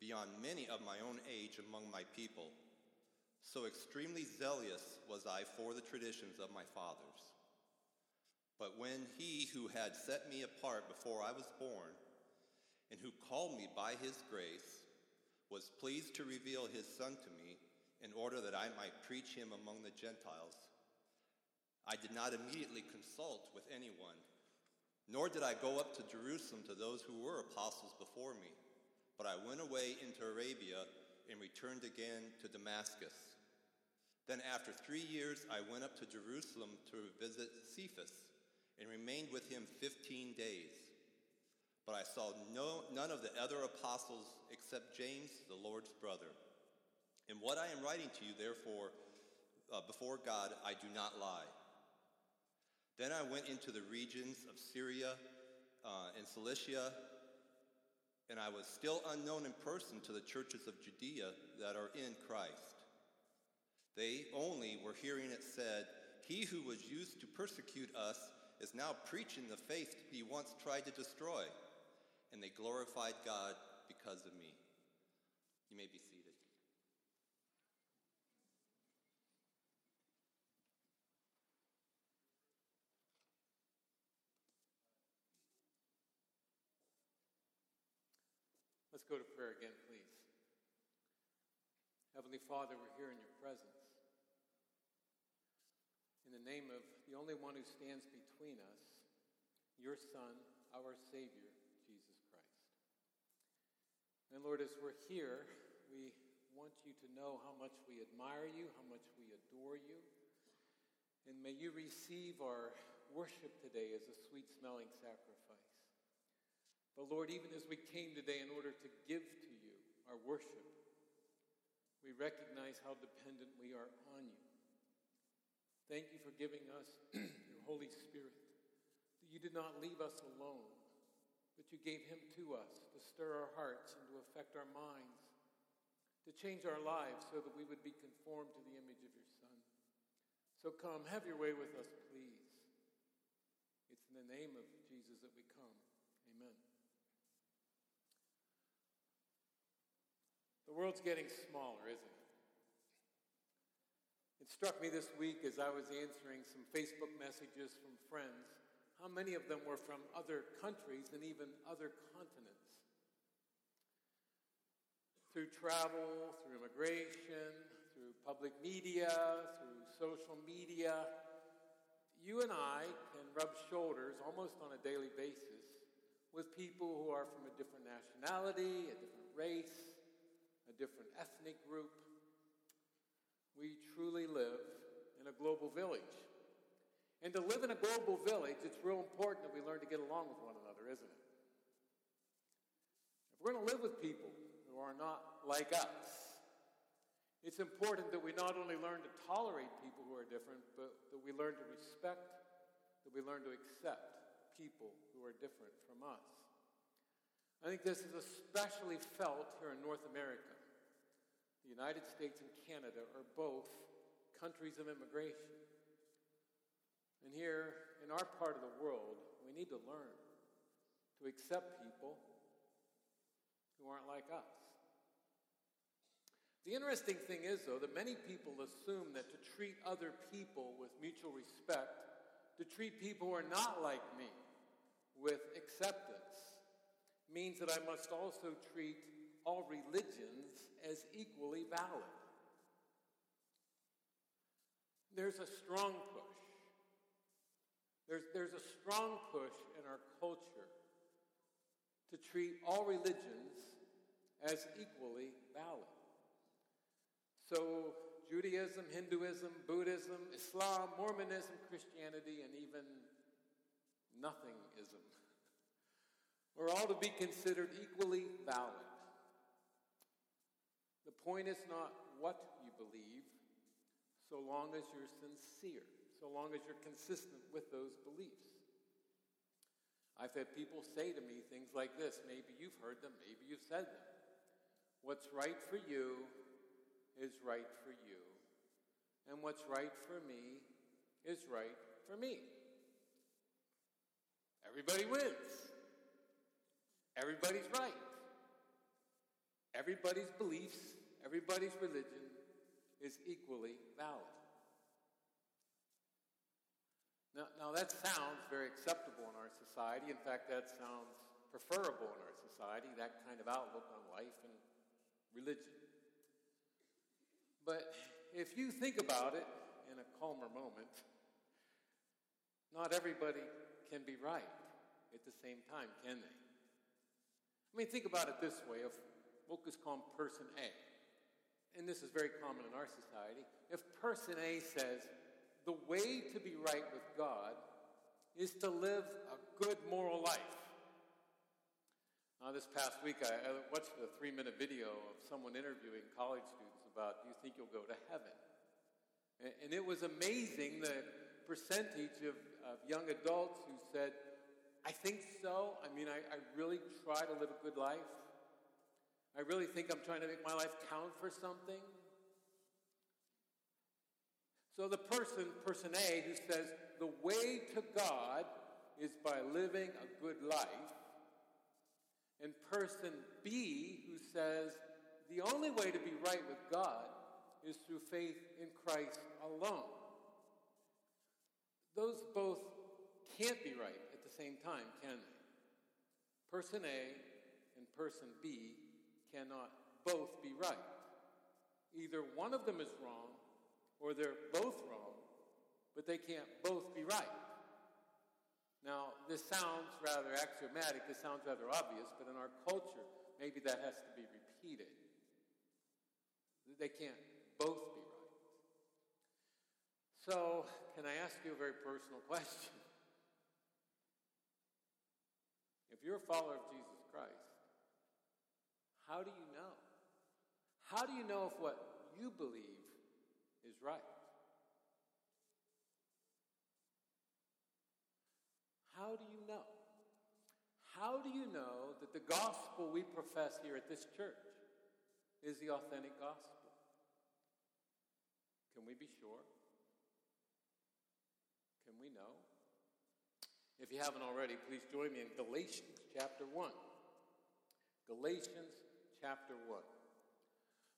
beyond many of my own age among my people. So extremely zealous was I for the traditions of my fathers. But when he who had set me apart before I was born, and who called me by his grace, was pleased to reveal his Son to me in order that I might preach him among the Gentiles. I did not immediately consult with anyone, nor did I go up to Jerusalem to those who were apostles before me, but I went away into Arabia and returned again to Damascus. Then, after three years, I went up to Jerusalem to visit Cephas and remained with him 15 days. But I saw no, none of the other apostles except James, the Lord's brother. In what I am writing to you, therefore, uh, before God, I do not lie. Then I went into the regions of Syria uh, and Cilicia, and I was still unknown in person to the churches of Judea that are in Christ. They only were hearing it said, He who was used to persecute us is now preaching the faith he once tried to destroy. And they glorified God because of me. You may be seated. Let's go to prayer again, please. Heavenly Father, we're here in your presence. In the name of the only one who stands between us, your Son, our Savior, Jesus Christ. And Lord, as we're here, we want you to know how much we admire you, how much we adore you. And may you receive our worship today as a sweet smelling sacrifice. But Lord, even as we came today in order to give to you our worship, we recognize how dependent we are on you. Thank you for giving us your Holy Spirit, that you did not leave us alone, but you gave him to us to stir our hearts and to affect our minds, to change our lives so that we would be conformed to the image of your Son. So come, have your way with us, please. It's in the name of Jesus that we come. The world's getting smaller, isn't it? It struck me this week as I was answering some Facebook messages from friends how many of them were from other countries and even other continents. Through travel, through immigration, through public media, through social media, you and I can rub shoulders almost on a daily basis with people who are from a different nationality, a different race, a different ethnic group. We truly live in a global village. And to live in a global village, it's real important that we learn to get along with one another, isn't it? If we're going to live with people who are not like us, it's important that we not only learn to tolerate people who are different, but that we learn to respect, that we learn to accept people who are different from us. I think this is especially felt here in North America. The United States and Canada are both countries of immigration. And here in our part of the world, we need to learn to accept people who aren't like us. The interesting thing is, though, that many people assume that to treat other people with mutual respect, to treat people who are not like me with acceptance, means that I must also treat all religions as equally valid. There's a strong push. There's, there's a strong push in our culture to treat all religions as equally valid. So, Judaism, Hinduism, Buddhism, Islam, Mormonism, Christianity, and even nothingism are all to be considered equally valid. The point is not what you believe, so long as you're sincere, so long as you're consistent with those beliefs. I've had people say to me things like this. Maybe you've heard them, maybe you've said them. What's right for you is right for you, and what's right for me is right for me. Everybody wins. Everybody's right. Everybody's beliefs, everybody's religion is equally valid. Now, now, that sounds very acceptable in our society. In fact, that sounds preferable in our society, that kind of outlook on life and religion. But if you think about it in a calmer moment, not everybody can be right at the same time, can they? I mean, think about it this way. If we'll person A, and this is very common in our society, if person A says, the way to be right with God is to live a good moral life. Uh, this past week, I, I watched a three minute video of someone interviewing college students about, do you think you'll go to heaven? And, and it was amazing the percentage of, of young adults who said, I think so. I mean, I, I really try to live a good life. I really think I'm trying to make my life count for something. So the person, person A, who says the way to God is by living a good life, and person B, who says the only way to be right with God is through faith in Christ alone. Those both can't be right at the same time, can they? Person A and person B cannot both be right. Either one of them is wrong or they're both wrong, but they can't both be right. Now, this sounds rather axiomatic, this sounds rather obvious, but in our culture, maybe that has to be repeated. They can't both be right. So, can I ask you a very personal question? If you're a follower of Jesus Christ, how do you know? How do you know if what you believe is right? How do you know? How do you know that the gospel we profess here at this church is the authentic gospel? Can we be sure? Can we know? If you haven't already, please join me in Galatians chapter 1. Galatians chapter 1.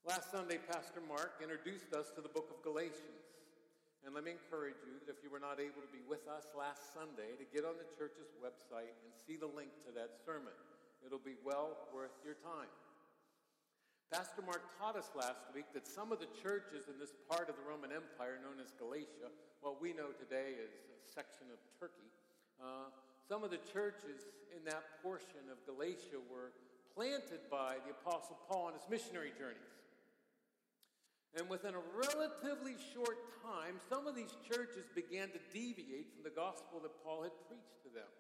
Last Sunday, Pastor Mark introduced us to the book of Galatians. And let me encourage you that if you were not able to be with us last Sunday, to get on the church's website and see the link to that sermon. It'll be well worth your time. Pastor Mark taught us last week that some of the churches in this part of the Roman Empire, known as Galatia, what we know today is a section of Turkey, uh, some of the churches in that portion of Galatia were planted by the Apostle Paul on his missionary journeys. And within a relatively short time, some of these churches began to deviate from the gospel that Paul had preached to them.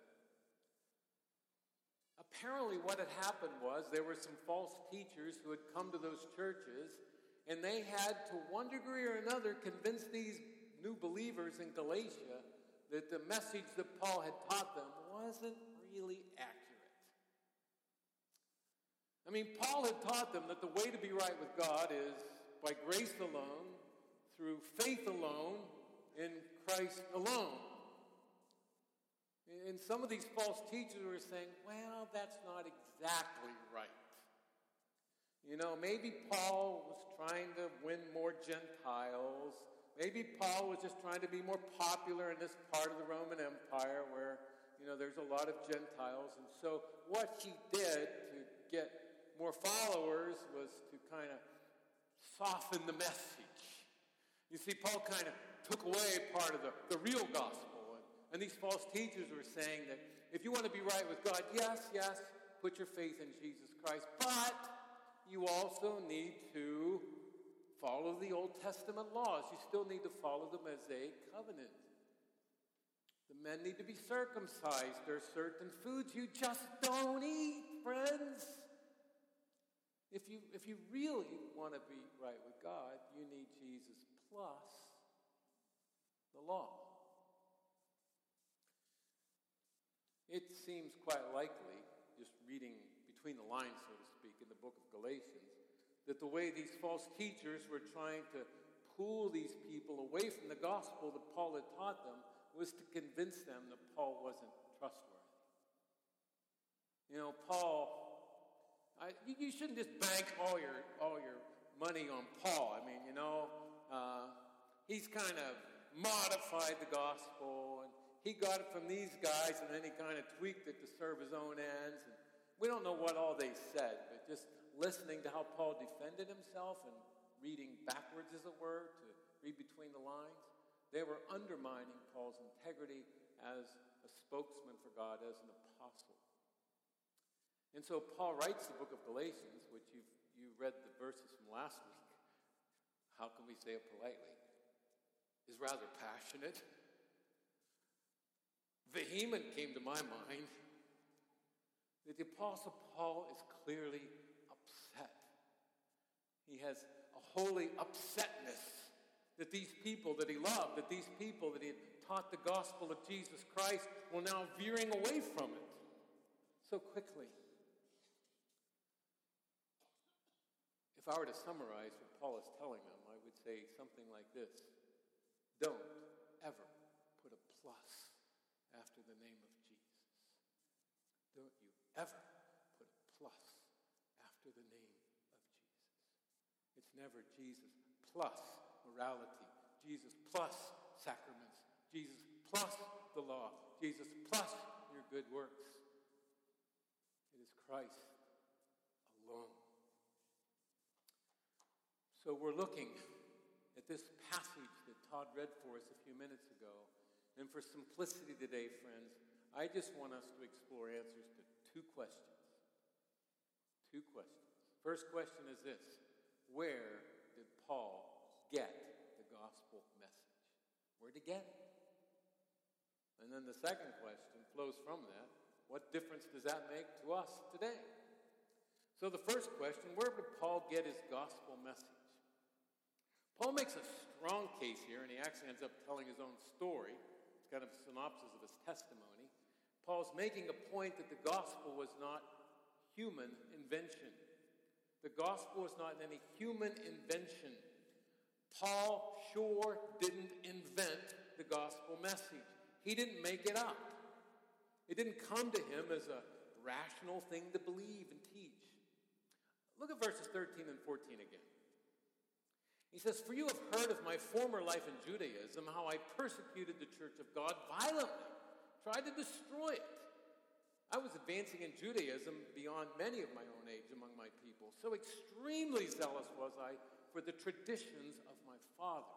Apparently, what had happened was there were some false teachers who had come to those churches, and they had, to one degree or another, convinced these new believers in Galatia that the message that Paul had taught them wasn't really accurate. I mean, Paul had taught them that the way to be right with God is by grace alone, through faith alone, in Christ alone. And some of these false teachers were saying, well, that's not exactly right. You know, maybe Paul was trying to win more Gentiles. Maybe Paul was just trying to be more popular in this part of the Roman Empire where, you know, there's a lot of Gentiles. And so what he did to get more followers was to kind of soften the message. You see, Paul kind of took away part of the, the real gospel. And, and these false teachers were saying that if you want to be right with God, yes, yes, put your faith in Jesus Christ, but you also need to follow the Old Testament laws. You still need to follow the Mosaic covenant. The men need to be circumcised. There are certain foods you just don't eat, friends. If you, if you really want to be right with God, you need Jesus plus the law. It seems quite likely, just reading between the lines, so to speak, in the book of Galatians, that the way these false teachers were trying to pull these people away from the gospel that Paul had taught them was to convince them that Paul wasn't trustworthy. You know, Paul I, you, you, shouldn't just bank all your, all your money on Paul. I mean, you know, uh, he's kind of modified the gospel, and he got it from these guys, and then he kind of tweaked it to serve his own ends. And we don't know what all they said, but just listening to how Paul defended himself and reading backwards, as it were, to read between the lines, they were undermining Paul's integrity as a spokesman for God, as an apostle. And so Paul writes the book of Galatians, which you've you read the verses from last week. How can we say it politely? Is rather passionate. Vehement came to my mind that the Apostle Paul is clearly upset. He has a holy upsetness that these people that he loved, that these people that he had taught the gospel of Jesus Christ, were now veering away from it so quickly. If I were to summarize what Paul is telling them, I would say something like this Don't ever put a plus after the name of Jesus. Don't you ever put a plus after the name of Jesus. It's never Jesus plus morality, Jesus plus sacraments, Jesus plus the law, Jesus plus your good works. It is Christ So we're looking at this passage that Todd read for us a few minutes ago. And for simplicity today, friends, I just want us to explore answers to two questions. Two questions. First question is this Where did Paul get the gospel message? Where did he get it? And then the second question flows from that What difference does that make to us today? So, the first question where did Paul get his gospel message? Paul makes a strong case here, and he actually ends up telling his own story. It's kind of a synopsis of his testimony. Paul's making a point that the gospel was not human invention. The gospel was not any human invention. Paul sure didn't invent the gospel message. He didn't make it up. It didn't come to him as a rational thing to believe and teach. Look at verses 13 and 14 again. He says, For you have heard of my former life in Judaism, how I persecuted the church of God violently, tried to destroy it. I was advancing in Judaism beyond many of my own age among my people. So extremely zealous was I for the traditions of my fathers.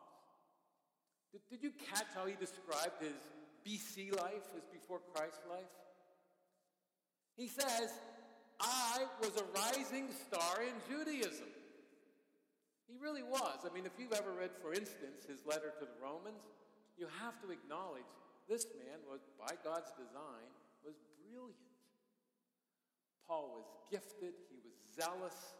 Did, did you catch how he described his BC life, his before Christ life? He says, I was a rising star in Judaism. He really was. I mean, if you've ever read, for instance, his letter to the Romans, you have to acknowledge this man was, by God's design, was brilliant. Paul was gifted, he was zealous,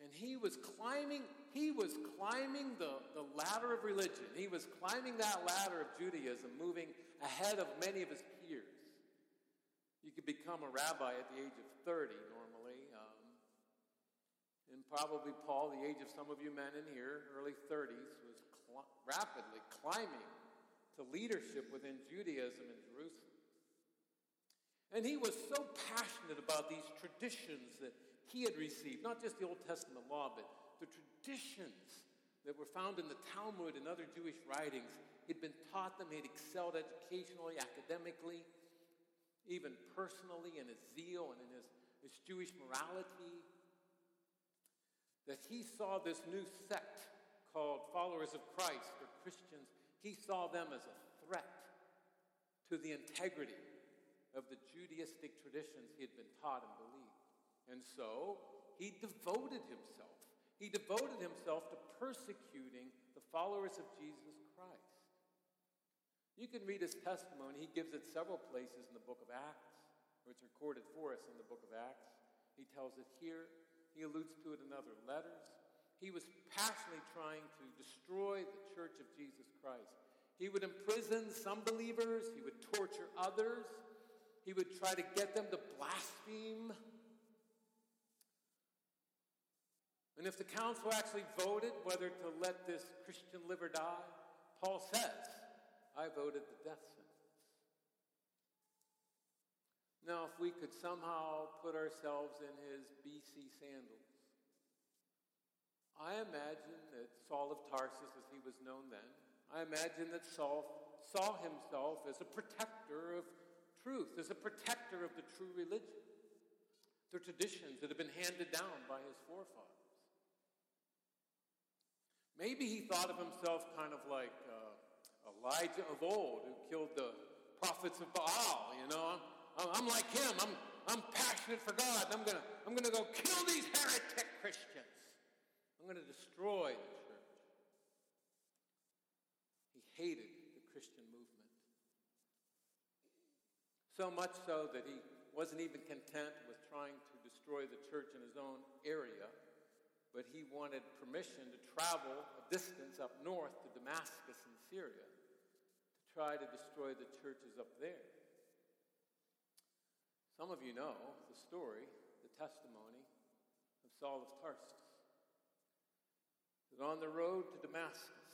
and he was climbing, he was climbing the, the ladder of religion. He was climbing that ladder of Judaism, moving ahead of many of his peers. You could become a rabbi at the age of 30 and probably Paul, the age of some of you men in here, early 30s, was cl- rapidly climbing to leadership within Judaism in Jerusalem. And he was so passionate about these traditions that he had received, not just the Old Testament law, but the traditions that were found in the Talmud and other Jewish writings. He'd been taught them, he'd excelled educationally, academically, even personally in his zeal and in his, his Jewish morality that he saw this new sect called followers of Christ or Christians, he saw them as a threat to the integrity of the Judaistic traditions he had been taught and believed. And so he devoted himself. He devoted himself to persecuting the followers of Jesus Christ. You can read his testimony. He gives it several places in the book of Acts, or it's recorded for us in the book of Acts. He tells it here, He alludes to it in other letters. He was passionately trying to destroy the church of Jesus Christ. He would imprison some believers, he would torture others, he would try to get them to blaspheme. And if the council actually voted whether to let this Christian live or die, Paul says, I voted the death Now, if we could somehow put ourselves in his BC sandals, I imagine that Saul of Tarsus, as he was known then, I imagine that Saul saw himself as a protector of truth, as a protector of the true religion, the traditions that have been handed down by his forefathers. Maybe he thought of himself kind of like uh, Elijah of old, who killed the prophets of Baal. You know, I'm, like him. I'm, I'm passionate for God. I'm gonna, I'm gonna go kill these heretic Christians. I'm going to destroy the church. He hated the Christian movement. So much so that he wasn't even content with trying to destroy the church in his own area, but he wanted permission to travel a distance up north to Damascus in Syria to try to destroy the churches up there. Some of you know the story, the testimony of Saul of Tarsus that on the road to Damascus,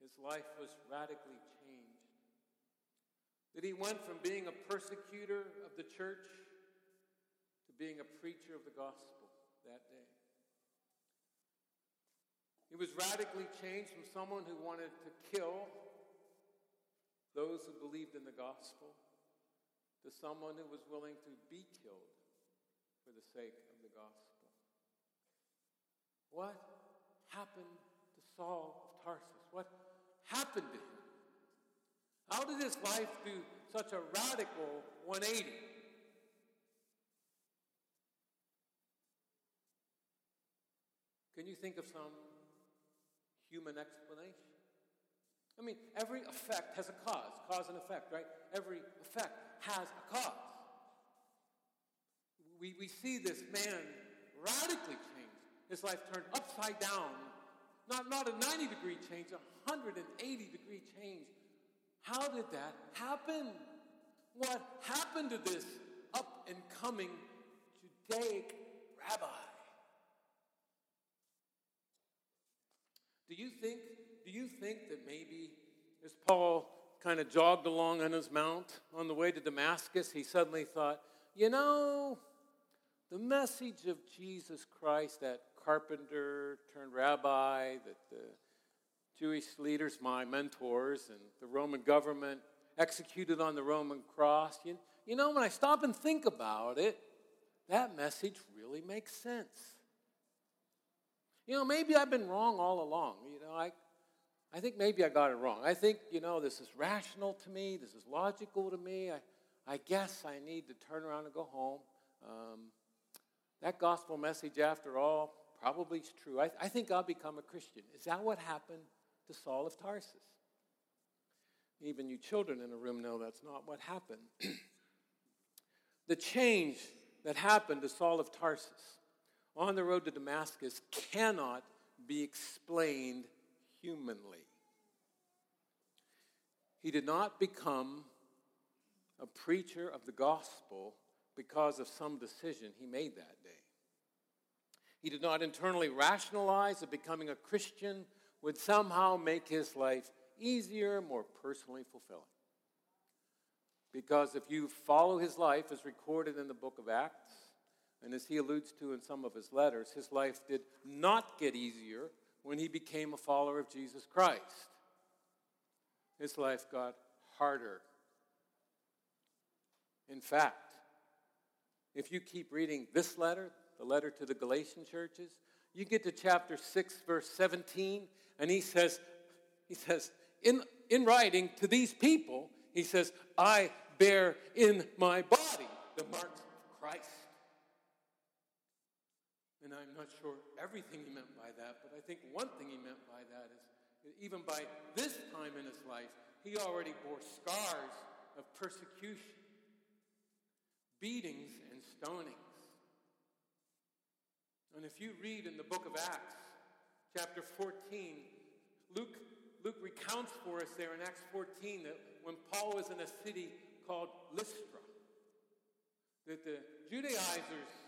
his life was radically changed. That he went from being a persecutor of the church to being a preacher of the gospel that day. He was radically changed from someone who wanted to kill those who believed in the gospel to someone who was willing to be killed for the sake of the gospel. What happened to Saul of Tarsus? What happened to him? How did his life do such a radical 180? Can you think of some human explanation? I mean, every effect has a cause, cause and effect, right? Every effect has a cause. We, we see this man radically change his life turned upside down. Not, not a 90 degree change, a 180 degree change. How did that happen? What happened to this up and coming Judaic rabbi? Do you think, do you think that maybe as Paul kind of jogged along on his mount on the way to Damascus, he suddenly thought, you know, the message of Jesus Christ, that carpenter turned rabbi, that the Jewish leaders, my mentors, and the Roman government executed on the Roman cross. You, you know, when I stop and think about it, that message really makes sense. You know, maybe I've been wrong all along. You know, I, I think maybe I got it wrong. I think, you know, this is rational to me, this is logical to me. I, I guess I need to turn around and go home. Um, that gospel message, after all, probably is true. I, I think I'll become a Christian. Is that what happened to Saul of Tarsus? Even you children in the room know that's not what happened. the change that happened to Saul of Tarsus on the road to Damascus cannot be explained humanly. He did not become a preacher of the gospel because of some decision he made that day. He did not internally rationalize that becoming a Christian would somehow make his life easier, more personally fulfilling. Because if you follow his life as recorded in the book of Acts, and as he alludes to in some of his letters, his life did not get easier when he became a follower of Jesus Christ. His life got harder. In fact, if you keep reading this letter, the letter to the Galatian churches. You get to chapter 6, verse 17, and he says, he says, in, in writing to these people, he says, I bear in my body the marks of Christ. And I'm not sure everything he meant by that, but I think one thing he meant by that is even by this time in his life, he already bore scars of persecution, beatings, and stonings. And if you read in the book of Acts, chapter 14, Luke, Luke recounts for us there in Acts 14 that when Paul was in a city called Lystra, that the Judaizers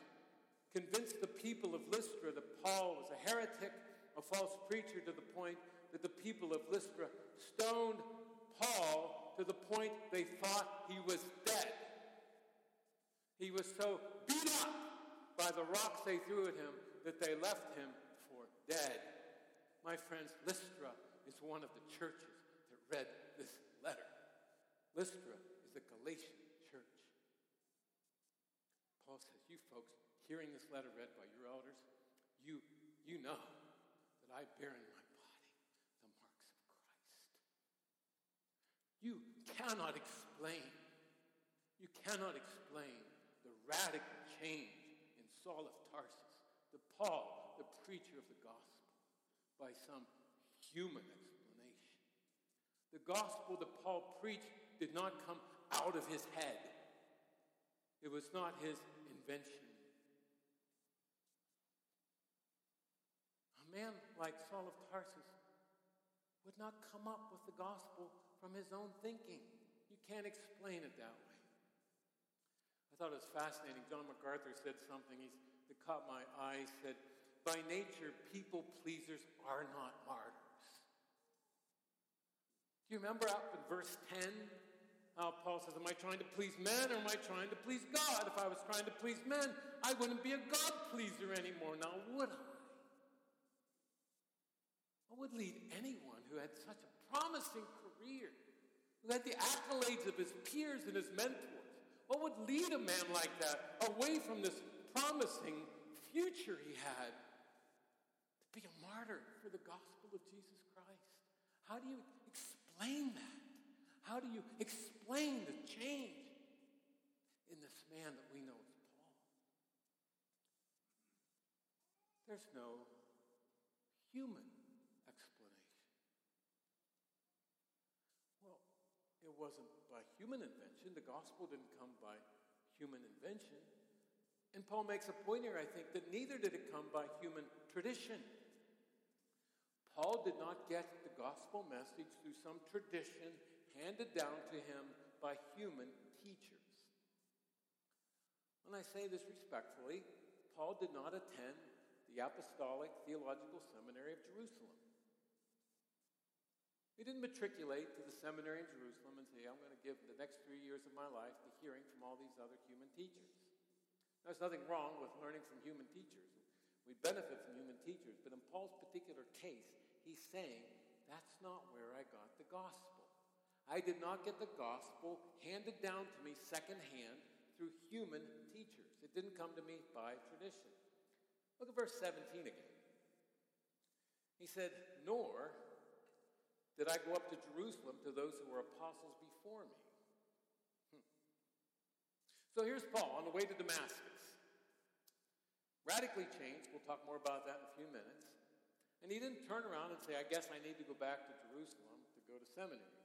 convinced the people of Lystra that Paul was a heretic, a false preacher, to the point that the people of Lystra stoned Paul to the point they thought he was dead. He was so beat up by the rocks they threw at him that they left him for dead. My friends, Lystra is one of the churches that read this letter. Lystra is the Galatian church. Paul says, You folks hearing this letter read by your elders, you, you know that I bear in my body the marks of Christ. You cannot explain, you cannot explain the radical change in Saul of Tarsus, the Paul, the preacher of the gospel, by some human explanation. The gospel that Paul preached did not come out of his head. It was not his invention. Man like Saul of Tarsus would not come up with the gospel from his own thinking. You can't explain it that way. I thought it was fascinating. John MacArthur said something he's, that caught my eye. He said, By nature, people pleasers are not martyrs. Do you remember up in verse 10? Uh, Paul says, Am I trying to please men or am I trying to please God? If I was trying to please men, I wouldn't be a God pleaser anymore, now would I? Would lead anyone who had such a promising career, who had the accolades of his peers and his mentors, what would lead a man like that away from this promising future he had to be a martyr for the gospel of Jesus Christ? How do you explain that? How do you explain the change in this man that we know as Paul? There's no human explanation. Well, it wasn't by human invention. The gospel didn't come by human invention. And Paul makes a point here, I think, that neither did it come by human tradition. Paul did not get the gospel message through some tradition handed down to him by human teachers. When I say this respectfully, Paul did not attend the Apostolic Theological Seminary of Jerusalem. He didn't matriculate to the seminary in Jerusalem and say, I'm going to give the next three years of my life to hearing from all these other human teachers. There's nothing wrong with learning from human teachers. We benefit from human teachers, but in Paul's particular case, he's saying, that's not where I got the gospel. I did not get the gospel handed down to me secondhand through human teachers. It didn't come to me by tradition. Look at verse 17 again. He said, Nor did I go up to Jerusalem to those who were apostles before me. Hmm. So here's Paul on the way to Damascus. Radically changed. We'll talk more about that in a few minutes. And he didn't turn around and say, I guess I need to go back to Jerusalem to go to seminary.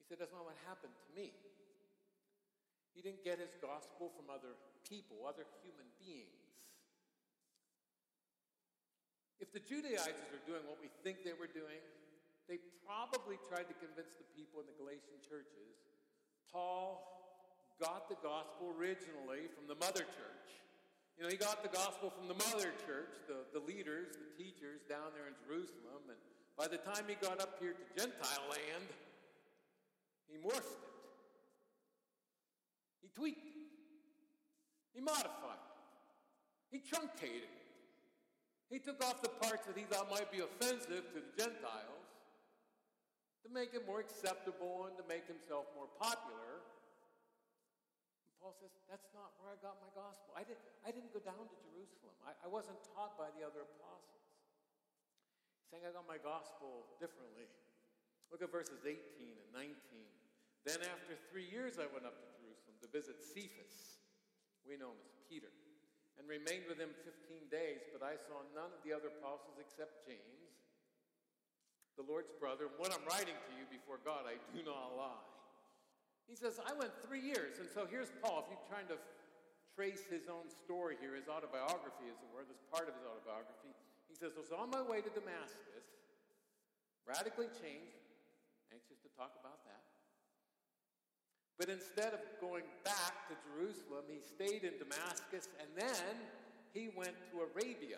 He said, That's not what happened to me. He didn't get his gospel from other people, other human beings. If the Judaizers are doing what we think they were doing, they probably tried to convince the people in the Galatian churches Paul got the gospel originally from the mother church. You know, he got the gospel from the mother church, the, the leaders, the teachers down there in Jerusalem. And by the time he got up here to Gentile land, he morphed it. He tweaked it. He modified it. He truncated it. He took off the parts that he thought might be offensive to the Gentiles to make it more acceptable and to make himself more popular. And Paul says, That's not where I got my gospel. I, did, I didn't go down to Jerusalem, I, I wasn't taught by the other apostles. He's saying I got my gospel differently. Look at verses 18 and 19. Then, after three years, I went up to Jerusalem to visit Cephas. We know him as Peter and remained with him 15 days, but I saw none of the other apostles except James, the Lord's brother. And what I'm writing to you before God, I do not lie. He says, I went three years, and so here's Paul. If you're trying to trace his own story here, his autobiography, as it were, this part of his autobiography. He says, I was on my way to Damascus, radically changed, anxious to talk about that. But instead of going back to Jerusalem, he stayed in Damascus and then he went to Arabia.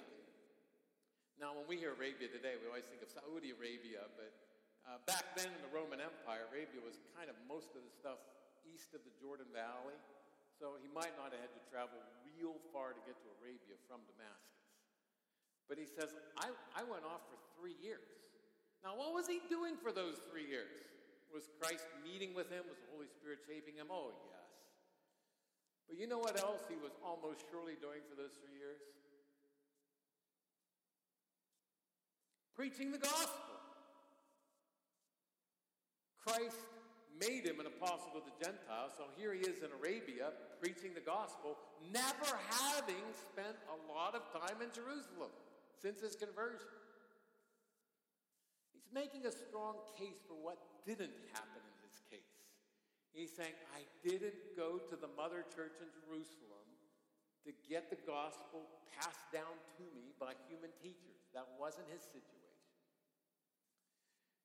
Now, when we hear Arabia today, we always think of Saudi Arabia, but uh, back then in the Roman Empire, Arabia was kind of most of the stuff east of the Jordan Valley. So he might not have had to travel real far to get to Arabia from Damascus. But he says, I, I went off for three years. Now, what was he doing for those three years? Was Christ meeting with him? Was the Holy Spirit shaping him? Oh, yes. But you know what else he was almost surely doing for those three years? Preaching the gospel. Christ made him an apostle to the Gentiles, so here he is in Arabia preaching the gospel, never having spent a lot of time in Jerusalem since his conversion. He's making a strong case for what didn't happen in his case. He's saying, I didn't go to the mother church in Jerusalem to get the gospel passed down to me by human teachers. That wasn't his situation.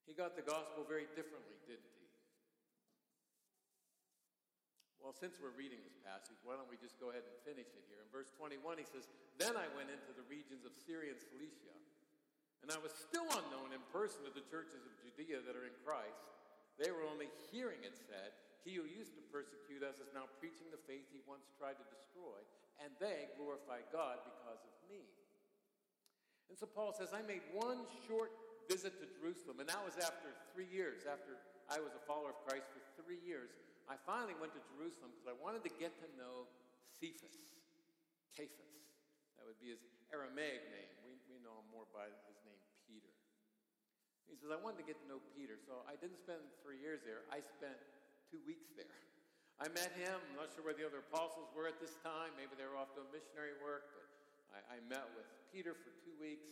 He got the gospel very differently, didn't he? Well, since we're reading this passage, why don't we just go ahead and finish it here? In verse 21, he says, Then I went into the regions of Syria and Cilicia and I was still unknown in person to the churches of Judea that are in Christ. They were only hearing it said, He who used to persecute us is now preaching the faith he once tried to destroy, and they glorify God because of me. And so Paul says, I made one short visit to Jerusalem, and that was after three years, after I was a follower of Christ for three years. I finally went to Jerusalem because I wanted to get to know Cephas, Cephas. That would be his Aramaic name. We, we know him more by his he says, I wanted to get to know Peter, so I didn't spend three years there. I spent two weeks there. I met him. I'm not sure where the other apostles were at this time. Maybe they were off doing missionary work, but I, I met with Peter for two weeks.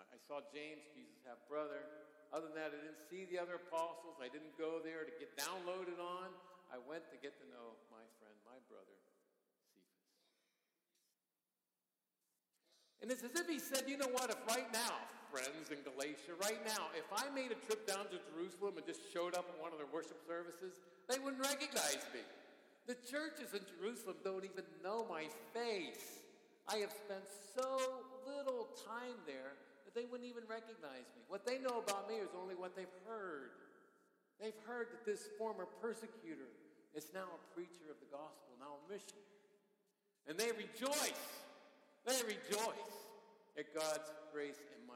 I, I saw James, Jesus' half brother. Other than that, I didn't see the other apostles. I didn't go there to get downloaded on. I went to get to know my friend, my brother, Cephas. And it's as if he said, you know what, if right now, friends in Galatia right now, if I made a trip down to Jerusalem and just showed up at one of their worship services, they wouldn't recognize me. The churches in Jerusalem don't even know my face. I have spent so little time there that they wouldn't even recognize me. What they know about me is only what they've heard. They've heard that this former persecutor is now a preacher of the gospel, now a missionary. And they rejoice. They rejoice at God's grace life.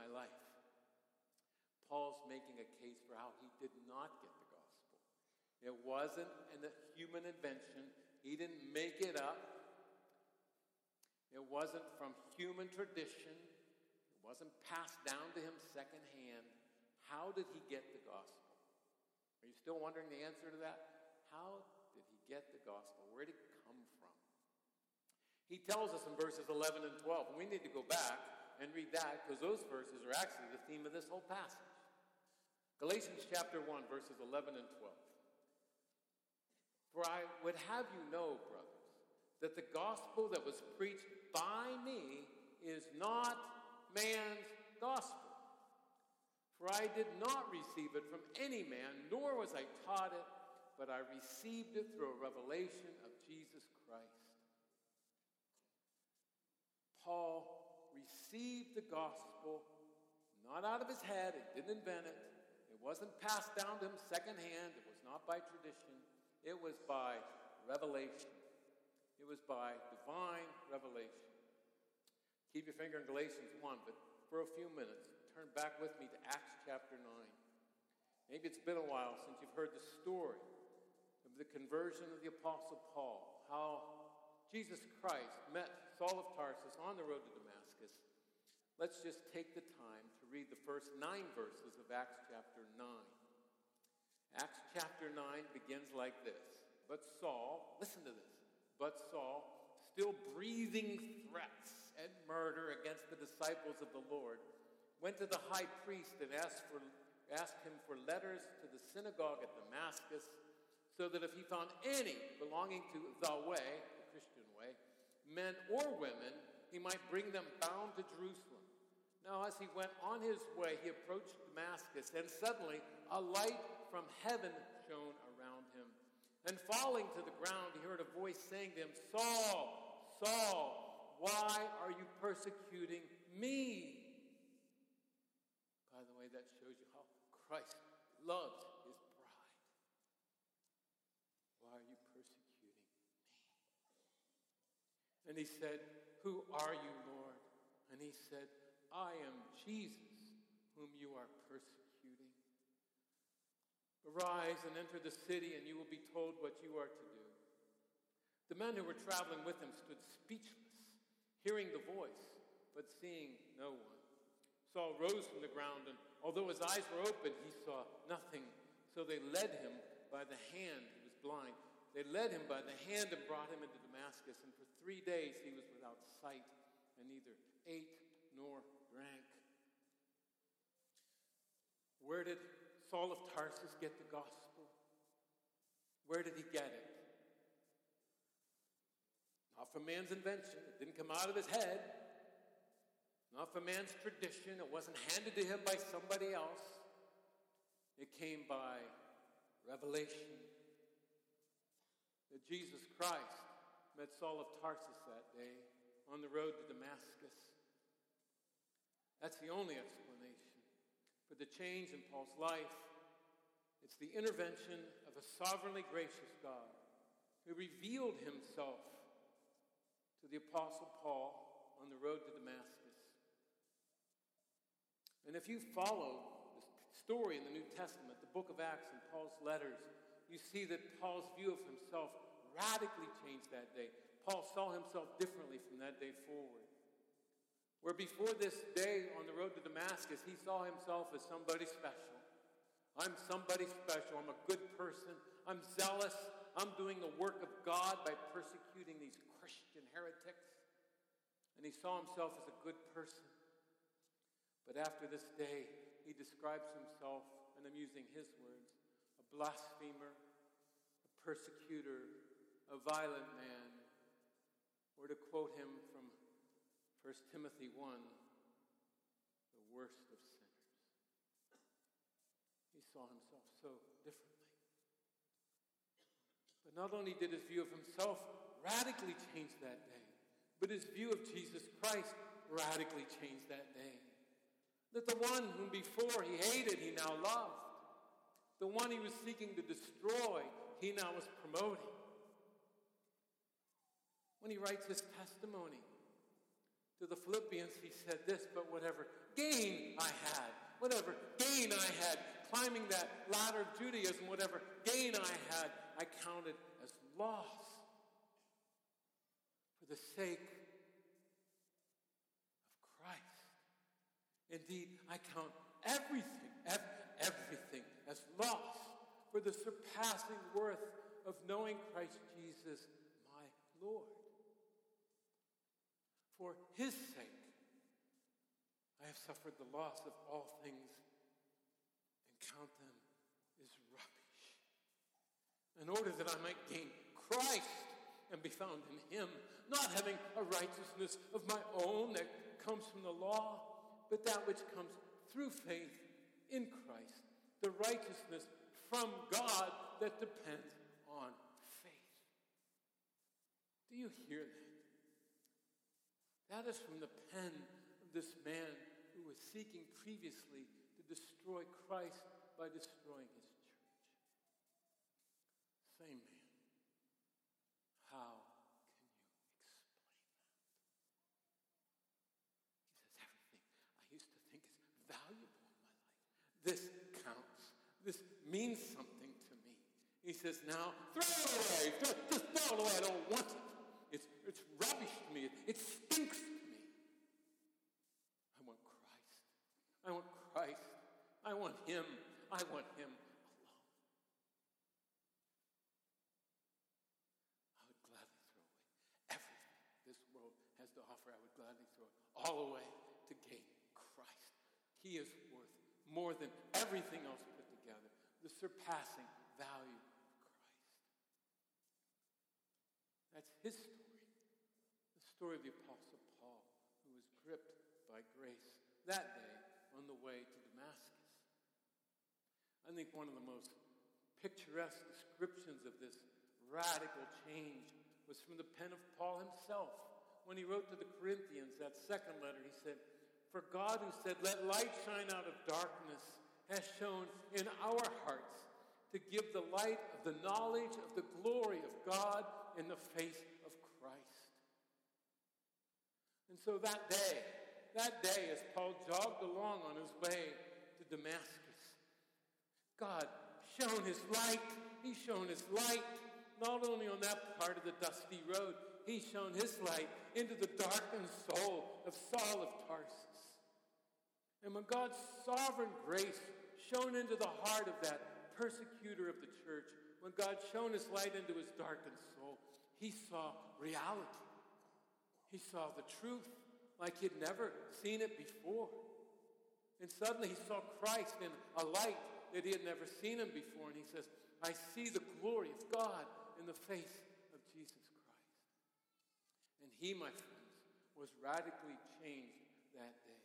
Paul's making a case for how he did not get the gospel. It wasn't a human invention, he didn't make it up. It wasn't from human tradition, it wasn't passed down to him secondhand. How did he get the gospel? Are you still wondering the answer to that? How did he get the gospel? Where did it come from? He tells us in verses 11 and 12, and we need to go back and read that because those verses are actually the theme of this whole passage. Galatians chapter 1, verses 11 and 12. For I would have you know, brothers, that the gospel that was preached by me is not man's gospel. For I did not receive it from any man, nor was I taught it, but I received it through a revelation of Jesus Christ. Paul received the gospel not out of his head, he didn't invent it. Wasn't passed down to him secondhand, it was not by tradition, it was by revelation. It was by divine revelation. Keep your finger in Galatians 1, but for a few minutes, turn back with me to Acts chapter 9. Maybe it's been a while since you've heard the story of the conversion of the Apostle Paul, how Jesus Christ met Saul of Tarsus on the road to Damascus Let's just take the time to read the first nine verses of Acts chapter 9. Acts chapter 9 begins like this But Saul, listen to this, but Saul, still breathing threats and murder against the disciples of the Lord, went to the high priest and asked, for, asked him for letters to the synagogue at Damascus, so that if he found any belonging to the way, the Christian way, men or women, he might bring them bound to Jerusalem. Now, as he went on his way, he approached Damascus, and suddenly a light from heaven shone around him. And falling to the ground, he heard a voice saying to him, Saul, Saul, why are you persecuting me? By the way, that shows you how Christ loves his bride. Why are you persecuting me? And he said, Who are you, Lord? And he said, I am Jesus, whom you are persecuting. Arise and enter the city, and you will be told what you are to do. The men who were traveling with him stood speechless, hearing the voice, but seeing no one. Saul rose from the ground, and although his eyes were open, he saw nothing. So they led him by the hand. He was blind. They led him by the hand and brought him into Damascus. And for three days he was without sight and neither ate nor drank. Where did Saul of Tarsus get the gospel? Where did he get it? Not from man's invention. It didn't come out of his head. Not from man's tradition. It wasn't handed to him by somebody else. It came by revelation. That Jesus Christ met Saul of Tarsus that day on the road to Damascus. That's the only explanation for the change in Paul's life. It's the intervention of a sovereignly gracious God who revealed himself to the Apostle Paul on the road to Damascus. And if you follow the story in the New Testament, the book of Acts and Paul's letters, you see that Paul's view of himself radically changed that day. Paul saw himself differently from that day forward. Where before this day on the road to Damascus, he saw himself as somebody special. I'm somebody special. I'm a good person. I'm zealous. I'm doing the work of God by persecuting these Christian heretics. And he saw himself as a good person. But after this day, he describes himself, and I'm using his words, a blasphemer, a persecutor, a violent man, or to quote him from 1 Timothy 1 the worst of sinners. He saw himself so differently. But not only did his view of himself radically change that day, but his view of Jesus Christ radically changed that day. That the one whom before he hated, he now loved. The one he was seeking to destroy, he now was promoting. When he writes his testimony, to the Philippians, he said this, but whatever gain I had, whatever gain I had, climbing that ladder of Judaism, whatever gain I had, I counted as loss for the sake of Christ. Indeed, I count everything, everything as loss for the surpassing worth of knowing Christ Jesus, my Lord. For his sake, I have suffered the loss of all things and count them as rubbish, in order that I might gain Christ and be found in him, not having a righteousness of my own that comes from the law, but that which comes through faith in Christ, the righteousness from God that depends on faith. Do you hear that? That is from the pen of this man who was seeking previously to destroy Christ by destroying his church. Same man. How can you explain that? He says, everything I used to think is valuable in my life. This counts. This means something to me. He says, now throw it away. Just, throw it away. I don't want it. It's, it's rubbish to me. It, it stinks to me. I want Christ. I want Christ. I want Him. I want Him alone. I would gladly throw away everything this world has to offer. I would gladly throw it all away to gain Christ. He is worth more than everything else put together, the surpassing value of Christ. That's His story the story of the Apostle Paul, who was gripped by grace that day on the way to. I think one of the most picturesque descriptions of this radical change was from the pen of Paul himself. When he wrote to the Corinthians, that second letter, he said, For God who said, Let light shine out of darkness, has shone in our hearts to give the light of the knowledge of the glory of God in the face of Christ. And so that day, that day, as Paul jogged along on his way to Damascus, God shone his light. He shone his light not only on that part of the dusty road, he shone his light into the darkened soul of Saul of Tarsus. And when God's sovereign grace shone into the heart of that persecutor of the church, when God shone his light into his darkened soul, he saw reality. He saw the truth like he'd never seen it before. And suddenly he saw Christ in a light that he had never seen him before. And he says, I see the glory of God in the face of Jesus Christ. And he, my friends, was radically changed that day.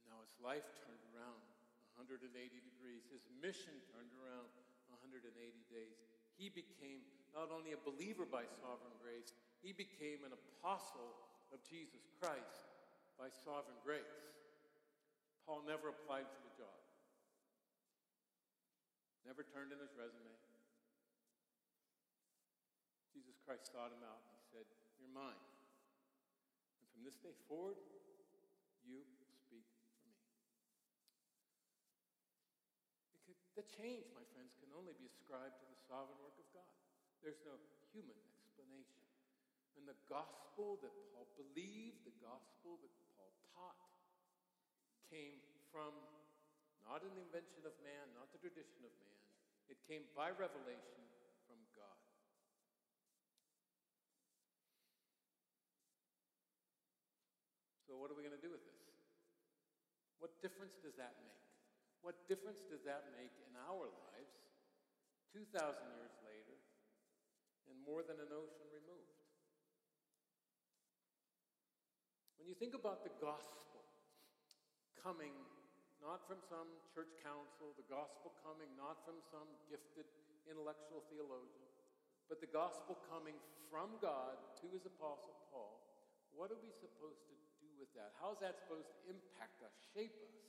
And now his life turned around 180 degrees. His mission turned around 180 days. He became not only a believer by sovereign grace, he became an apostle of Jesus Christ by sovereign grace. Paul never applied for the job, never turned in his resume. Jesus Christ sought him out and he said, You're mine. And from this day forward, you speak for me. Could, the change, my friends, can only be ascribed to the sovereign work of God. There's no human explanation. And the gospel that Paul believed, the gospel that Paul taught, came from not an invention of man, not the tradition of man. It came by revelation from God. So, what are we going to do with this? What difference does that make? What difference does that make in our lives 2,000 years later and more than an ocean removed? When you think about the gospel, coming not from some church council, the gospel coming not from some gifted intellectual theologian, but the gospel coming from God to his apostle Paul, what are we supposed to do with that? How is that supposed to impact us, shape us?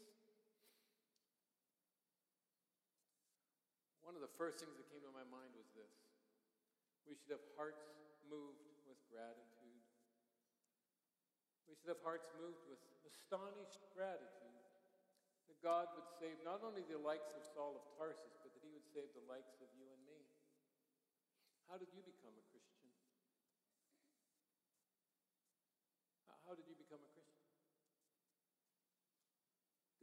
One of the first things that came to my mind was this we should have hearts moved with gratitude. We should have hearts moved with astonished gratitude that God would save not only the likes of Saul of Tarsus, but that he would save the likes of you and me. How did you become a Christian? How did you become a Christian?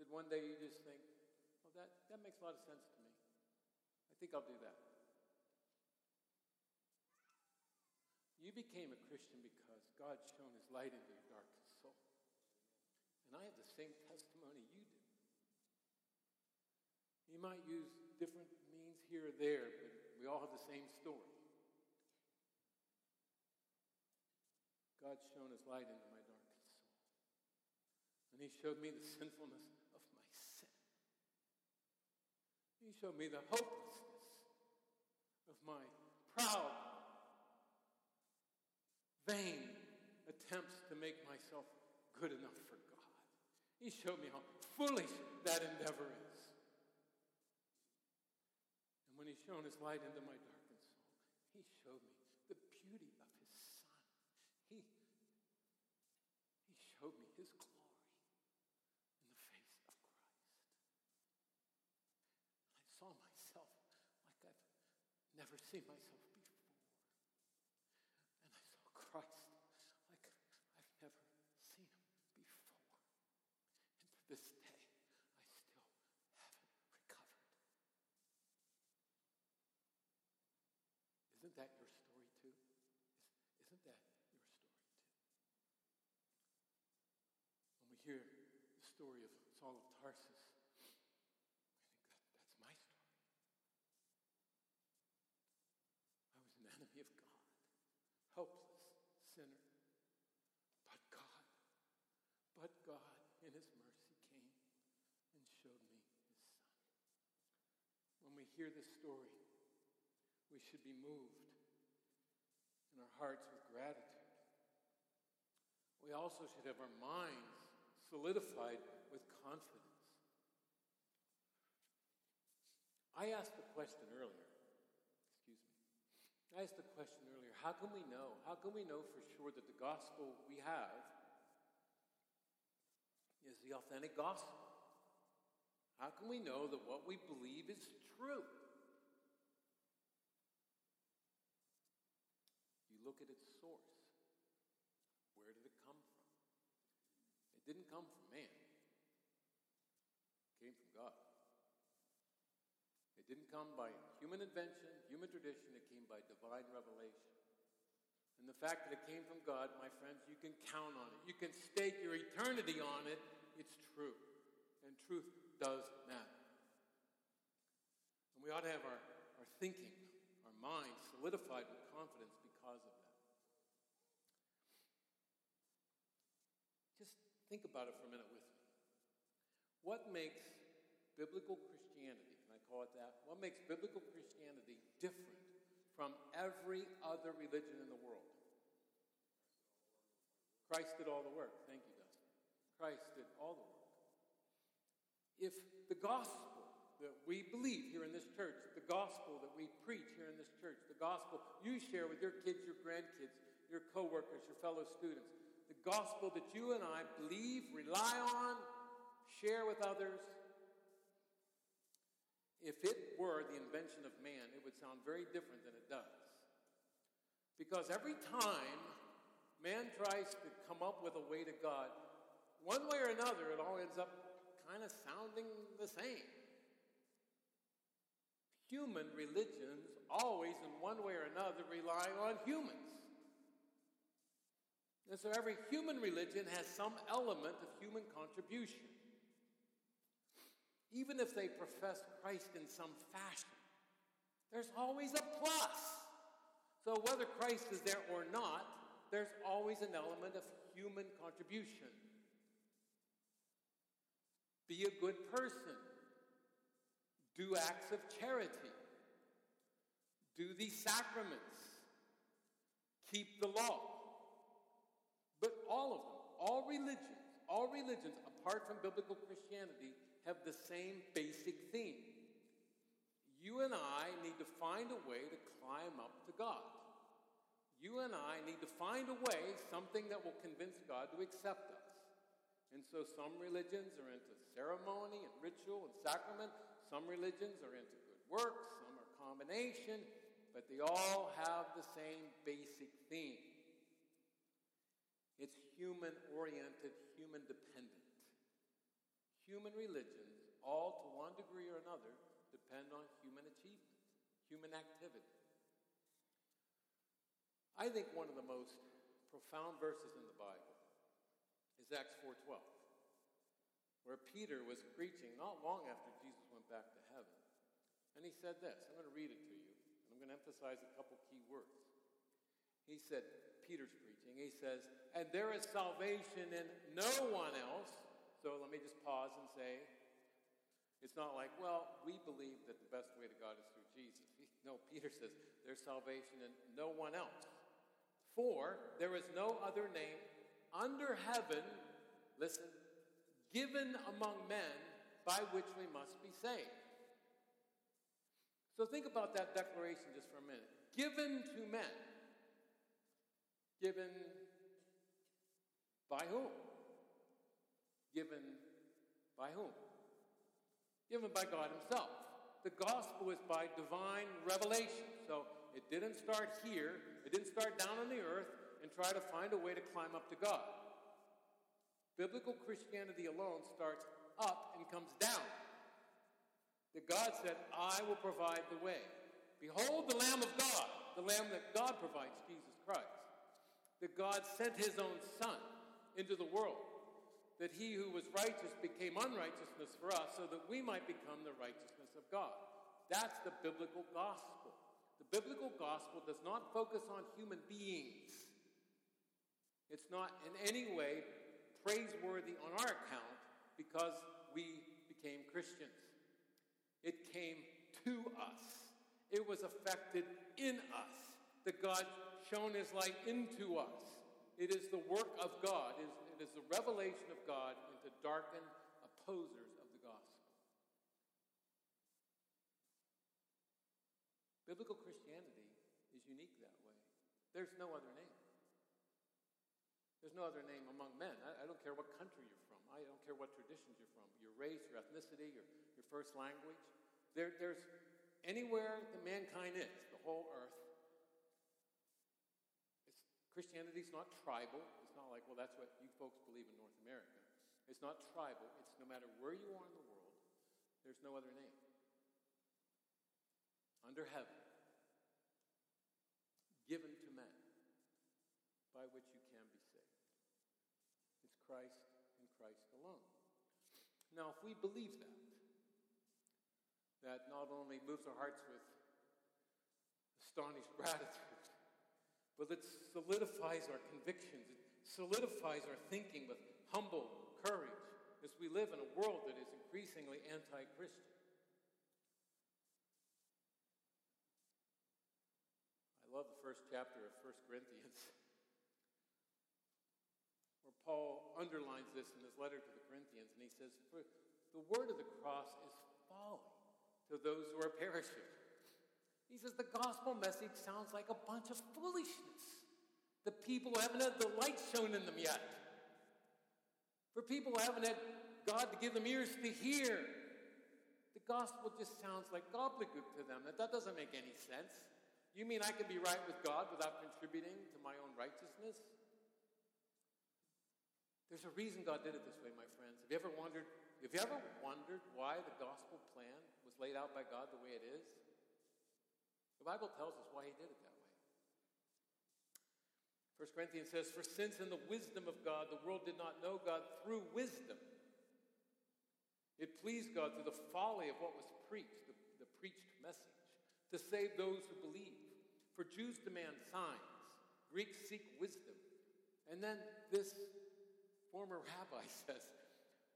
Did one day you just think, well, that, that makes a lot of sense to me. I think I'll do that. You became a Christian because God shone his light into your darkness. And I have the same testimony you do. You might use different means here or there, but we all have the same story. God shone his light into my darkest soul. And he showed me the sinfulness of my sin. He showed me the hopelessness of my proud, vain attempts to make myself good enough for God. he showed me how foolish that endeavor is. And when he shone his light into my darkened soul, he showed me the beauty of his son. He, he showed me his glory in the face of Christ. I saw myself like I've never seen myself Isn't that your story too? Isn't that your story too? When we hear the story of Saul of Tarsus, I think that, that's my story. I was an enemy of God, helpless sinner. But God, but God in his mercy came and showed me his son. When we hear this story we should be moved in our hearts with gratitude. We also should have our minds solidified with confidence. I asked a question earlier. Excuse me. I asked a question earlier. How can we know? How can we know for sure that the gospel we have is the authentic gospel? How can we know that what we believe is true? Look at its source. Where did it come from? It didn't come from man. It came from God. It didn't come by human invention, human tradition. It came by divine revelation. And the fact that it came from God, my friends, you can count on it. You can stake your eternity on it. It's true. And truth does matter. And we ought to have our, our thinking, our minds solidified with confidence because of that. Just think about it for a minute with me. What makes biblical Christianity, can I call it that? What makes biblical Christianity different from every other religion in the world? Christ did all the work. Thank you, Dustin. Christ did all the work if the gospel that we believe here in this church, the gospel that we preach here in this church, the gospel you share with your kids, your grandkids, your coworkers, your fellow students, the gospel that you and I believe, rely on, share with others, if it were the invention of man, it would sound very different than it does. Because every time man tries to come up with a way to God, one way or another, it all ends up kind of sounding the same. Human religions always, in one way or another, rely on humans. And so every human religion has some element of human contribution. Even if they profess Christ in some fashion, there's always a plus. So whether Christ is there or not, there's always an element of human contribution. Be a good person. Do acts of charity. Do these sacraments. Keep the law. But all of them, all religions, all religions, apart from biblical Christianity, have the same basic theme. You and I need to find a way to climb up to God. You and I need to find a way, something that will convince God to accept us. And so some religions are into ceremony and ritual and sacrament. Some religions are into good works. Some are combination. But they all have the same basic theme. It's human oriented, human dependent. Human religions, all to one degree or another, depend on human achievement, human activity. I think one of the most profound verses in the Bible is Acts 4.12, where Peter was preaching not long after Jesus went back to heaven. And he said this. I'm going to read it to you. And I'm going to emphasize a couple key words. He said, Peter's preaching, he says, and there is salvation in no one else. So let me just pause and say, it's not like, well, we believe that the best way to God is through Jesus. No, Peter says, there's salvation in no one else. For there is no other name under heaven, listen, given among men by which we must be saved. So think about that declaration just for a minute. Given to men. Given by whom? Given by whom? Given by God Himself. The gospel is by divine revelation. So it didn't start here, it didn't start down on the earth, and try to find a way to climb up to God. Biblical Christianity alone starts up and comes down. That God said, I will provide the way. Behold the Lamb of God, the Lamb that God provides, Jesus Christ. That God sent his own Son into the world. That he who was righteous became unrighteousness for us so that we might become the righteousness of God. That's the biblical gospel. The biblical gospel does not focus on human beings. It's not in any way praiseworthy on our account because we became Christians. It came to us. It was affected in us. That God shone his light into us. It is the work of God. It is, it is the revelation of God into darkened opposers of the gospel. Biblical Christianity is unique that way. There's no other name. There's no other name among men. I, I, don't care what country you're from. I don't care what traditions you're from. Your race, your ethnicity, your, your first language. There, there's anywhere that mankind is, the whole earth. Christianity is not tribal. It's not like, well, that's what you folks believe in North America. It's not tribal. It's no matter where you are in the world, there's no other name. Under heaven, given to men, by which you can be saved. It's Christ and Christ alone. Now, if we believe that, that not only moves our hearts with astonished gratitude, but it solidifies our convictions, it solidifies our thinking with humble courage as we live in a world that is increasingly anti Christian. I love the first chapter of 1 Corinthians, Paul underlines this in his letter to the Corinthians, and he says, For The word of the cross is folly to those who are perishing. He says the gospel message sounds like a bunch of foolishness. The people haven't had the light shown in them yet. For people who haven't had God to give them ears to hear, the gospel just sounds like gobbledygook to them. That, that doesn't make any sense. You mean I can be right with God without contributing to my own righteousness? There's a reason God did it this way, my friends. Have you ever wondered, have you ever wondered why the gospel plan was laid out by God the way it is? The Bible tells us why he did it that way. 1 Corinthians says, For since in the wisdom of God the world did not know God through wisdom, it pleased God through the folly of what was preached, the, the preached message, to save those who believe. For Jews demand signs, Greeks seek wisdom. And then this former rabbi says,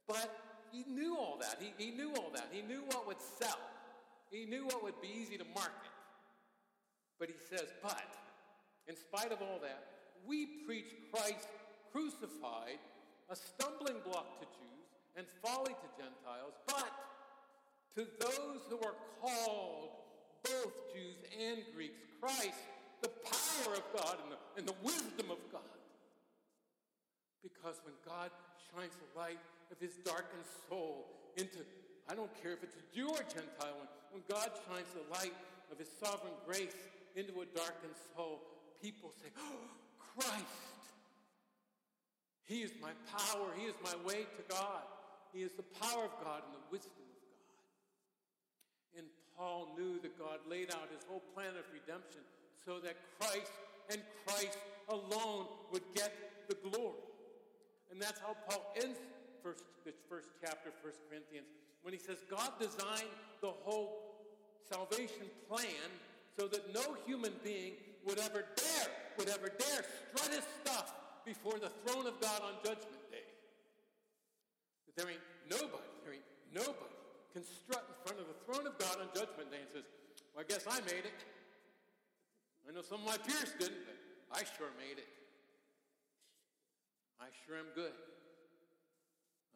but he knew all that. He, he knew all that. He knew what would sell. He knew what would be easy to market. But he says, but in spite of all that, we preach Christ crucified, a stumbling block to Jews and folly to Gentiles, but to those who are called both Jews and Greeks, Christ, the power of God and the, and the wisdom of God. Because when God shines the light of his darkened soul into, I don't care if it's a Jew or Gentile one, when God shines the light of his sovereign grace into a darkened soul, people say, oh, Christ. He is my power. He is my way to God. He is the power of God and the wisdom of God. and Paul knew that God laid out his whole plan of redemption so that Christ and Christ alone would get the glory. And that's how Paul ends first, this first chapter, 1 Corinthians, when he says God designed the whole salvation plan so that no human being would ever dare, would ever dare strut his stuff before the throne of God on Judgment Day. That there ain't nobody, there ain't nobody can strut in front of the throne of God on Judgment Day and says, Well, I guess I made it. I know some of my peers didn't, but I sure made it. I sure am good.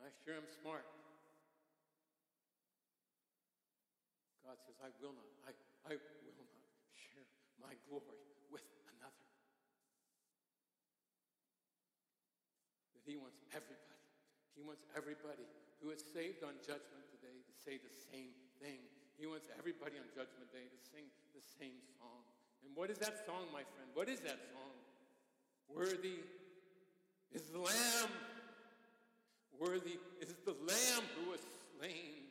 I sure am smart. God says, I will not, I, I will not share my glory with another. That He wants everybody. He wants everybody who is saved on judgment Day to say the same thing. He wants everybody on judgment day to sing the same song. And what is that song, my friend? What is that song? Worthy is the Lamb. Worthy is the Lamb who was slain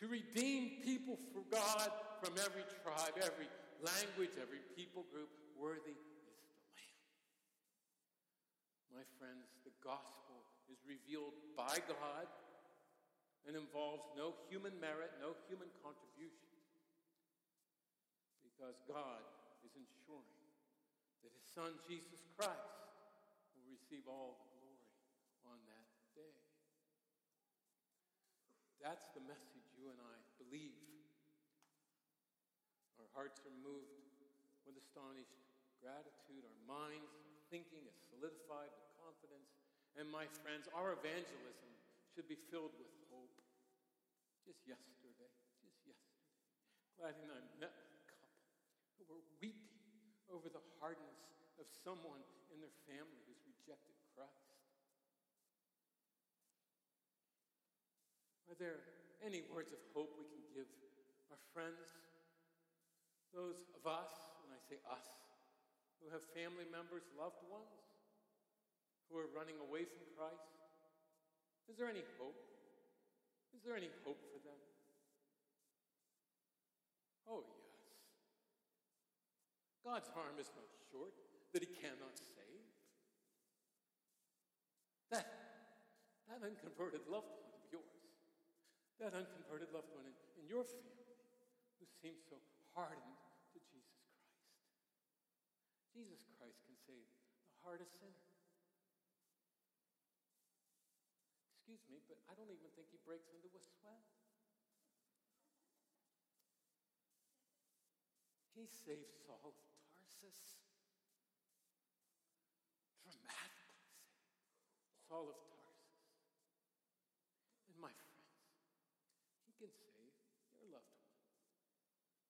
to redeem people for God from every tribe, every language, every people group. Worthy is the Lamb. My friends, the gospel is revealed by God and involves no human merit, no human contribution. Because God is ensuring that his son Jesus Christ receive all the glory on that day. That's the message you and I believe. Our hearts are moved with astonished gratitude. Our minds, our thinking is solidified with confidence. And my friends, our evangelism should be filled with hope. Just yesterday, just yesterday, Gladys and I met with a couple who were weeping over the hardness of someone in their family rejected Christ. Are there any words of hope we can give our friends, those of us, and I say us, who have family members, loved ones, who are running away from Christ? Is there any hope? Is there any hope for them? Oh, yes. God's arm is not short that he cannot. That, that unconverted loved one of yours, that unconverted loved one in, in your family who seems so hardened to Jesus Christ. Jesus Christ can save the hardest sinner. Excuse me, but I don't even think he breaks into a sweat. He saved Saul of Tarsus. Dramatically saved Saul of Tarsus. And my friends, he can save your loved one.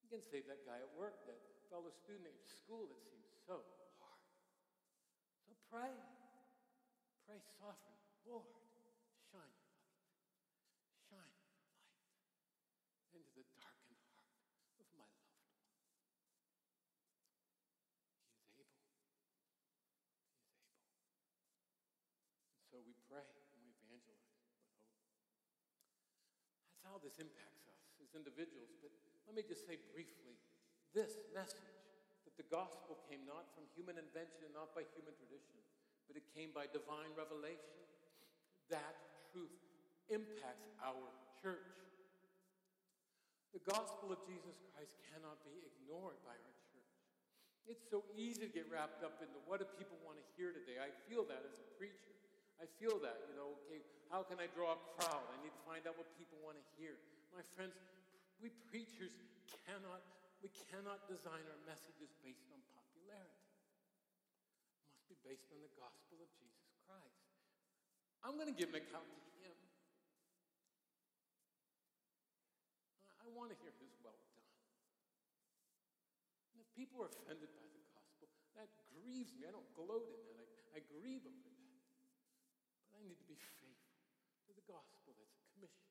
He can save that guy at work, that fellow student at school that seems so hard. So pray. Pray, sovereign Lord, shine your light. Shine your light into the darkened heart of my loved one. He is able. He is able. And so we pray and we evangelize with hope. That's how this impacts us as individuals. But let me just say briefly this message that the gospel came not from human invention and not by human tradition, but it came by divine revelation. That truth impacts our church. The gospel of Jesus Christ cannot be ignored by our church. It's so easy to get wrapped up into what do people want to hear today. I feel that as a preacher. I feel that, you know, okay, how can I draw a crowd? I need to find out what people want to hear. My friends, we preachers cannot, we cannot design our messages based on popularity. It must be based on the gospel of Jesus Christ. I'm going to give an account to him. I want to hear his well done. And if people are offended by the gospel, that grieves me. I don't gloat in that. I, I grieve over that. I need to be faithful to the gospel that's a commission.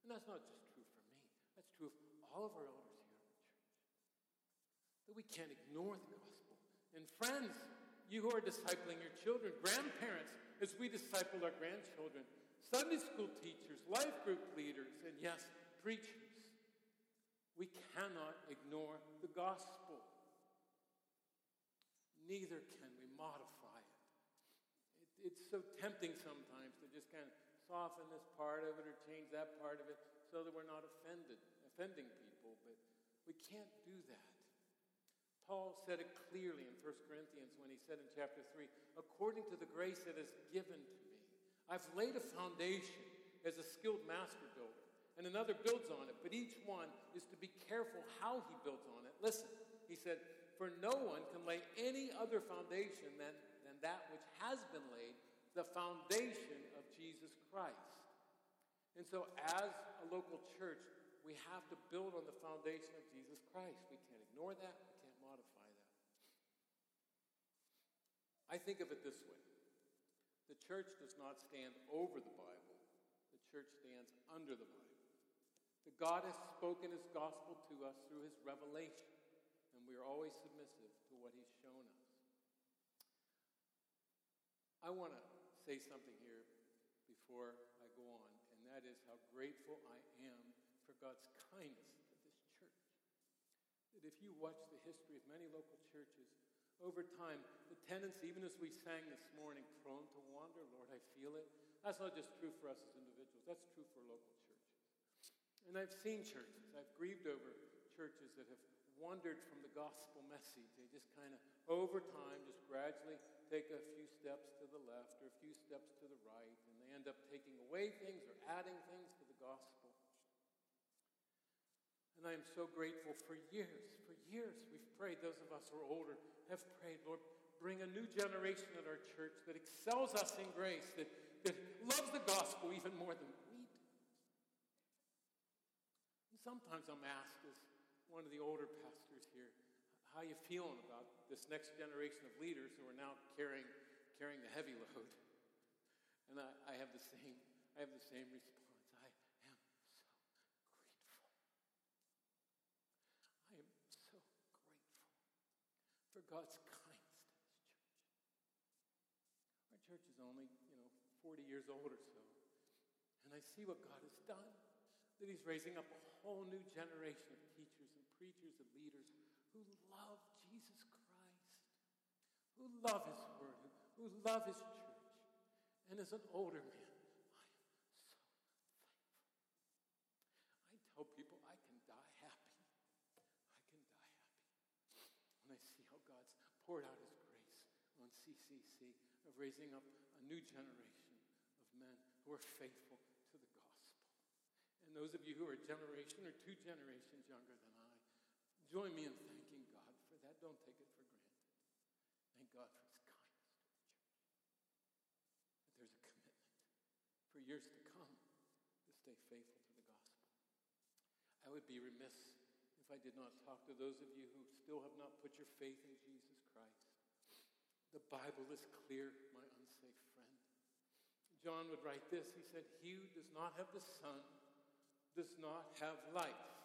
And that's not just true for me. That's true of all of our elders here in the church. That we can't ignore the gospel. And friends, you who are discipling your children, grandparents, as we disciple our grandchildren, Sunday school teachers, life group leaders, and yes, preachers. We cannot ignore the gospel. Neither can we modify. It's so tempting sometimes to just kind of soften this part of it or change that part of it so that we're not offended, offending people, but we can't do that. Paul said it clearly in 1 Corinthians when he said in chapter 3 according to the grace that is given to me, I've laid a foundation as a skilled master builder and another builds on it, but each one is to be careful how he builds on it. Listen, he said, For no one can lay any other foundation than, than that which has been laid, the foundation of Jesus Christ. And so, as a local church, we have to build on the foundation of Jesus Christ. We can't ignore that, we can't modify that. I think of it this way the church does not stand over the Bible, the church stands under the Bible. The God has spoken his gospel to us through his revelation, and we are always submissive to what he's shown us. I want to say something here before I go on, and that is how grateful I am for God's kindness to this church. That if you watch the history of many local churches, over time, the tendency, even as we sang this morning, prone to wander, Lord, I feel it. That's not just true for us as individuals, that's true for local churches. And I've seen churches, I've grieved over churches that have wandered from the gospel message. They just kind of, over time, just gradually take a few steps to the left or a few steps to the right, and they end up taking away things or adding things to the gospel. And I am so grateful for years, for years we've prayed, those of us who are older have prayed, Lord, bring a new generation at our church that excels us in grace, that, that loves the gospel even more than we do. And sometimes I'm asked, as one of the older pastors here, how you feeling about this next generation of leaders who are now carrying, carrying the heavy load? And I, I have the same, I have the same response. I am so grateful. I am so grateful for God's kindness to this church. Our church is only, you know, 40 years old or so. And I see what God has done. That He's raising up a whole new generation of teachers preachers and leaders who love Jesus Christ, who love His Word, who, love His church. And as an older man, I am so thankful. I tell people I can die happy. I can die happy when I see how God's poured out his grace on CCC of raising up a new generation of men who are faithful to the gospel. And those of you who are a generation or two generations younger than join me in thanking God for that. Don't take it for granted. Thank God for his kindness to the church. There's a commitment for years to come to stay faithful to the gospel. I would be remiss if I did not talk to those of you who still have not put your faith in Jesus Christ. the Bible is clear, my unsafe friend. John would write this. He said, He who does not have the Son does not have life.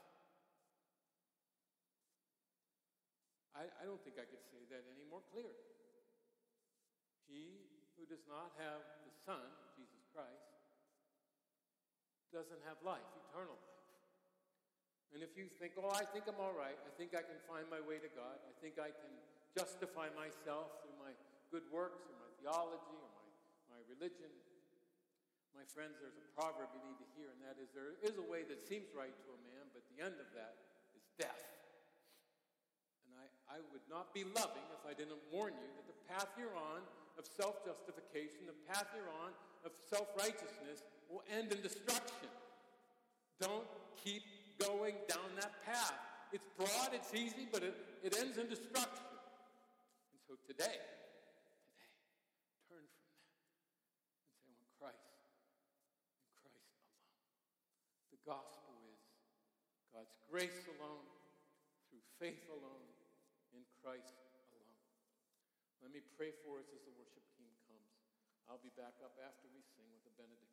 I, I don't think I could say that any more clear. He who does not have the Son, Jesus Christ, doesn't have life, eternal life. And if you think, oh, I think I'm all right, I think I can find my way to God, I think I can justify myself through my good works or my theology or my, my religion. My friends, there's a proverb you need to hear, and that is there is a way that seems right to a man, but the end of that is death. I, would not be loving if I didn't warn you that the path you're on of self justification, the path you're on of self righteousness, will end in destruction. Don't keep going down that path. It's broad, it's easy, but it, it ends in destruction. And so today, today, turn from that and say, I want Christ and Christ alone. The gospel is God's grace alone, through faith alone, Christ alone. Let me pray for us as the worship team comes. I'll be back up after we sing with a benediction.